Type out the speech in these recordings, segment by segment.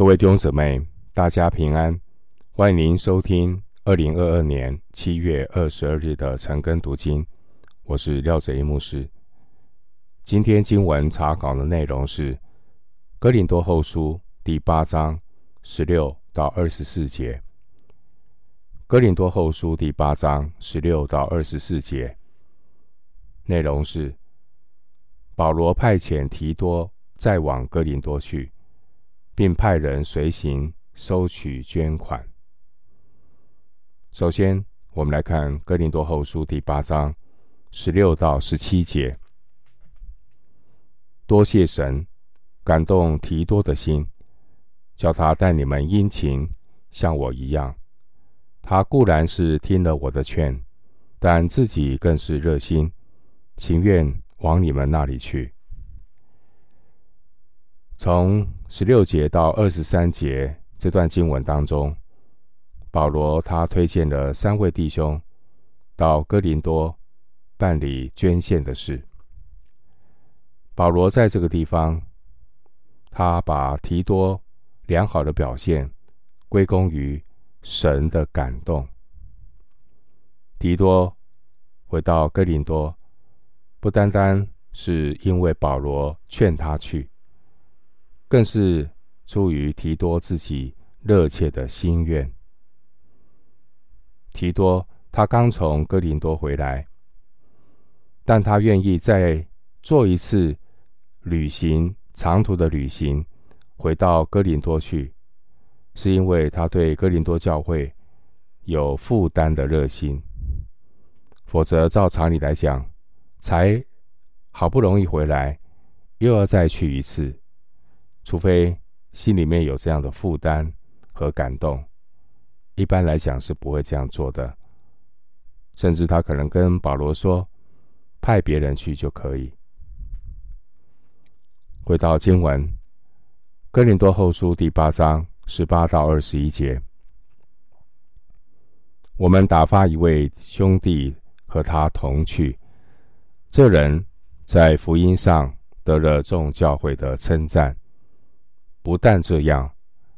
各位弟兄姊妹，大家平安！欢迎您收听二零二二年七月二十二日的晨更读经。我是廖哲一牧师。今天经文查考的内容是《哥林多后书》第八章十六到二十四节。《哥林多后书》第八章十六到二十四节内容是保罗派遣提多再往哥林多去。并派人随行收取捐款。首先，我们来看《哥林多后书》第八章十六到十七节。多谢神感动提多的心，叫他待你们殷勤，像我一样。他固然是听了我的劝，但自己更是热心，情愿往你们那里去。从十六节到二十三节这段经文当中，保罗他推荐了三位弟兄到哥林多办理捐献的事。保罗在这个地方，他把提多良好的表现归功于神的感动。提多回到哥林多，不单单是因为保罗劝他去。更是出于提多自己热切的心愿。提多他刚从哥林多回来，但他愿意再做一次旅行，长途的旅行，回到哥林多去，是因为他对哥林多教会有负担的热心。否则，照常理来讲，才好不容易回来，又要再去一次。除非心里面有这样的负担和感动，一般来讲是不会这样做的。甚至他可能跟保罗说，派别人去就可以。回到经文，《哥林多后书》第八章十八到二十一节，我们打发一位兄弟和他同去，这人在福音上得了众教会的称赞。不但这样，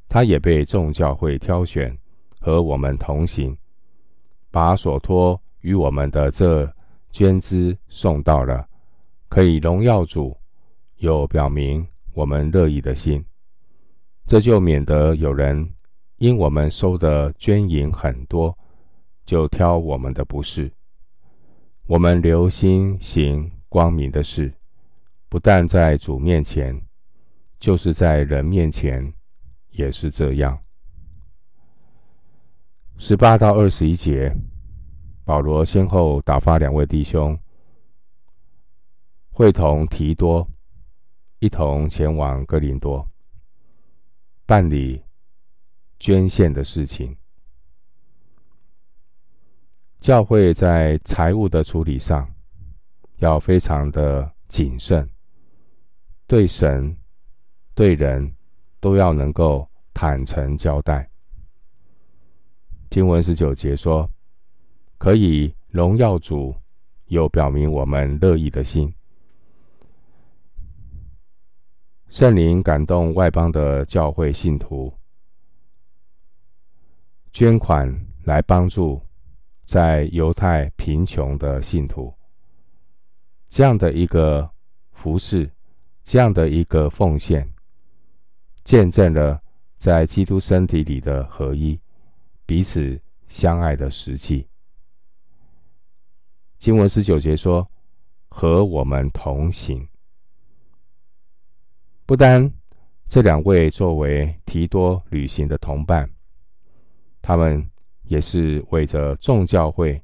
他也被众教会挑选，和我们同行，把所托与我们的这捐资送到了，可以荣耀主，又表明我们乐意的心。这就免得有人因我们收的捐银很多，就挑我们的不是。我们留心行光明的事，不但在主面前。就是在人面前也是这样。十八到二十一节，保罗先后打发两位弟兄，会同提多一同前往哥林多，办理捐献的事情。教会在财务的处理上要非常的谨慎，对神。对人都要能够坦诚交代。经文十九节说：“可以荣耀主，又表明我们乐意的心。”圣灵感动外邦的教会信徒捐款来帮助在犹太贫穷的信徒，这样的一个服事，这样的一个奉献。见证了在基督身体里的合一，彼此相爱的实际。经文十九节说：“和我们同行。”不单这两位作为提多旅行的同伴，他们也是为着众教会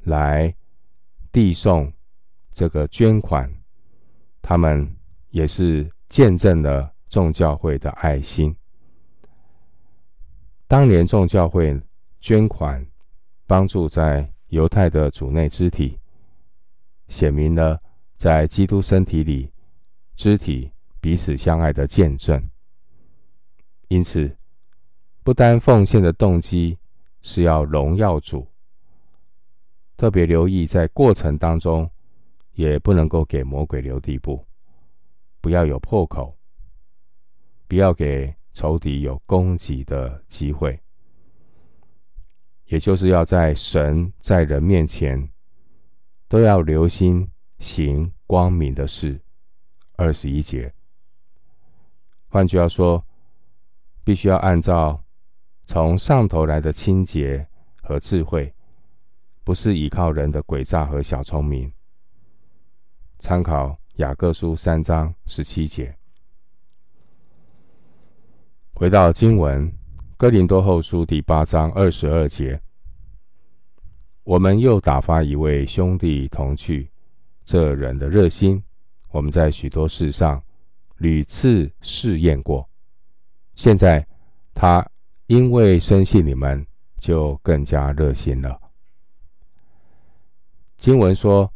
来递送这个捐款，他们也是见证了。众教会的爱心，当年众教会捐款帮助在犹太的主内肢体，显明了在基督身体里肢体彼此相爱的见证。因此，不单奉献的动机是要荣耀主，特别留意在过程当中，也不能够给魔鬼留地步，不要有破口。不要给仇敌有攻击的机会，也就是要在神在人面前都要留心行光明的事。二十一节，换句话说，必须要按照从上头来的清洁和智慧，不是依靠人的诡诈和小聪明。参考雅各书三章十七节。回到经文，哥林多后书第八章二十二节，我们又打发一位兄弟同去，这人的热心，我们在许多事上屡次试验过，现在他因为深信你们，就更加热心了。经文说，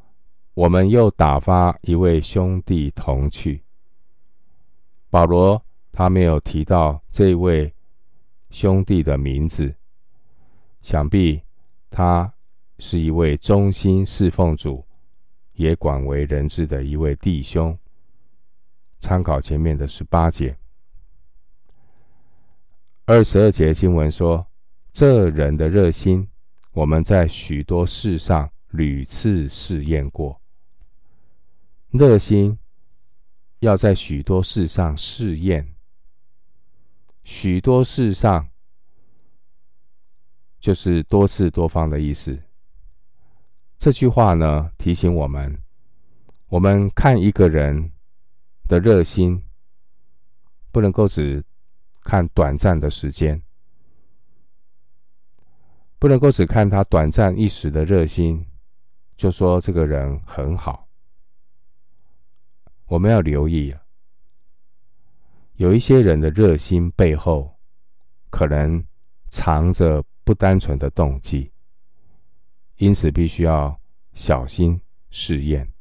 我们又打发一位兄弟同去，保罗。他没有提到这位兄弟的名字，想必他是一位忠心侍奉主、也广为人知的一位弟兄。参考前面的十八节、二十二节经文说：“这人的热心，我们在许多事上屡次试验过。热心要在许多事上试验。”许多事上，就是多次多方的意思。这句话呢，提醒我们：我们看一个人的热心，不能够只看短暂的时间，不能够只看他短暂一时的热心，就说这个人很好。我们要留意啊。有一些人的热心背后，可能藏着不单纯的动机，因此必须要小心试验，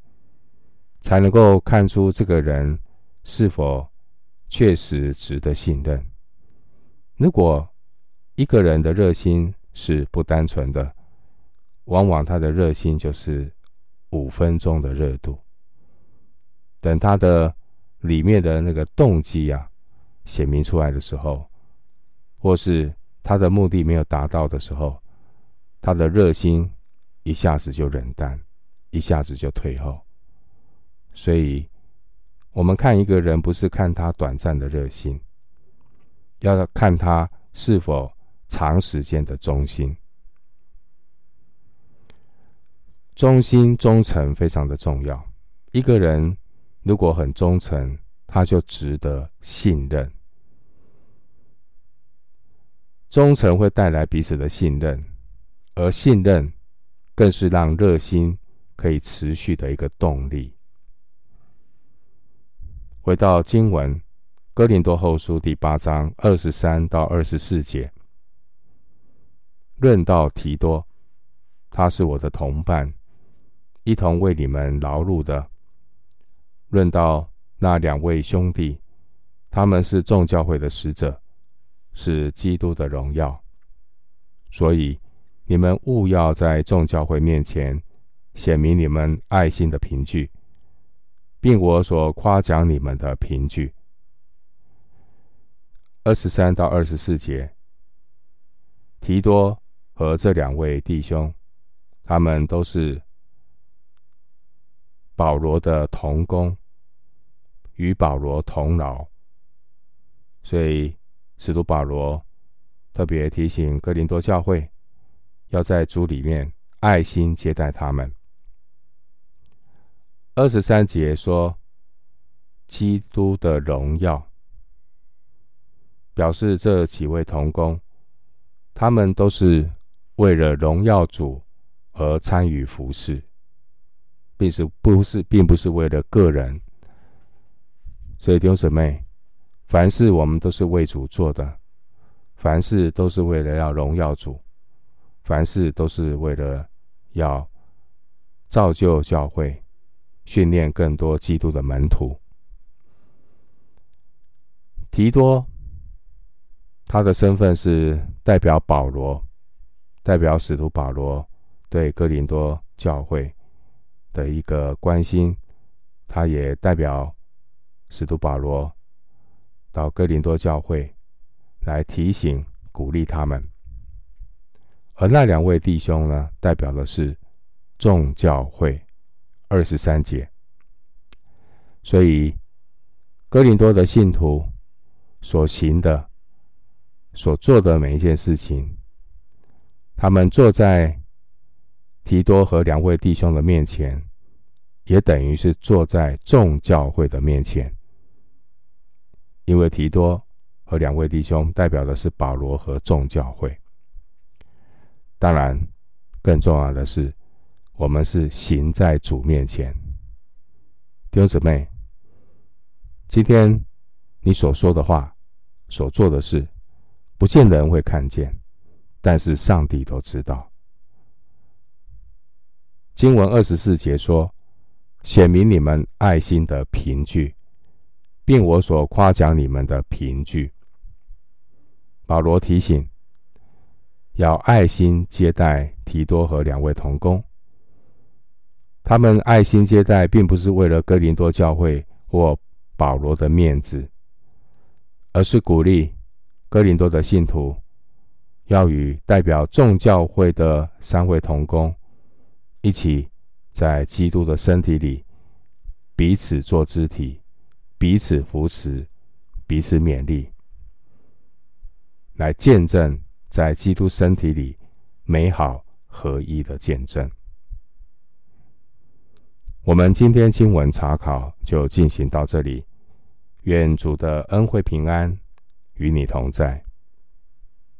才能够看出这个人是否确实值得信任。如果一个人的热心是不单纯的，往往他的热心就是五分钟的热度，等他的。里面的那个动机啊，显明出来的时候，或是他的目的没有达到的时候，他的热心一下子就冷淡，一下子就退后。所以，我们看一个人，不是看他短暂的热心，要看他是否长时间的忠心。忠心忠诚非常的重要，一个人。如果很忠诚，他就值得信任。忠诚会带来彼此的信任，而信任更是让热心可以持续的一个动力。回到经文，《哥林多后书》第八章二十三到二十四节，论到提多，他是我的同伴，一同为你们劳碌的。论到那两位兄弟，他们是众教会的使者，是基督的荣耀，所以你们务要在众教会面前显明你们爱心的凭据，并我所夸奖你们的凭据。二十三到二十四节，提多和这两位弟兄，他们都是保罗的同工。与保罗同劳，所以使徒保罗特别提醒哥林多教会，要在主里面爱心接待他们。二十三节说，基督的荣耀，表示这几位同工，他们都是为了荣耀主而参与服侍，并是不是，并不是为了个人。所以弟兄姊妹，凡事我们都是为主做的，凡事都是为了要荣耀主，凡事都是为了要造就教会，训练更多基督的门徒。提多，他的身份是代表保罗，代表使徒保罗对哥林多教会的一个关心，他也代表。使徒保罗到哥林多教会来提醒、鼓励他们。而那两位弟兄呢，代表的是众教会。二十三节。所以，哥林多的信徒所行的、所做的每一件事情，他们坐在提多和两位弟兄的面前，也等于是坐在众教会的面前，因为提多和两位弟兄代表的是保罗和众教会。当然，更重要的是，我们是行在主面前，弟兄姊妹。今天你所说的话、所做的事，不见人会看见，但是上帝都知道。经文二十四节说：“显明你们爱心的凭据，并我所夸奖你们的凭据。”保罗提醒，要爱心接待提多和两位同工。他们爱心接待，并不是为了哥林多教会或保罗的面子，而是鼓励哥林多的信徒要与代表众教会的三位同工一起在基督的身体里彼此做肢体，彼此扶持，彼此勉励，来见证在基督身体里美好合一的见证。我们今天经文查考就进行到这里。愿主的恩惠平安与你同在。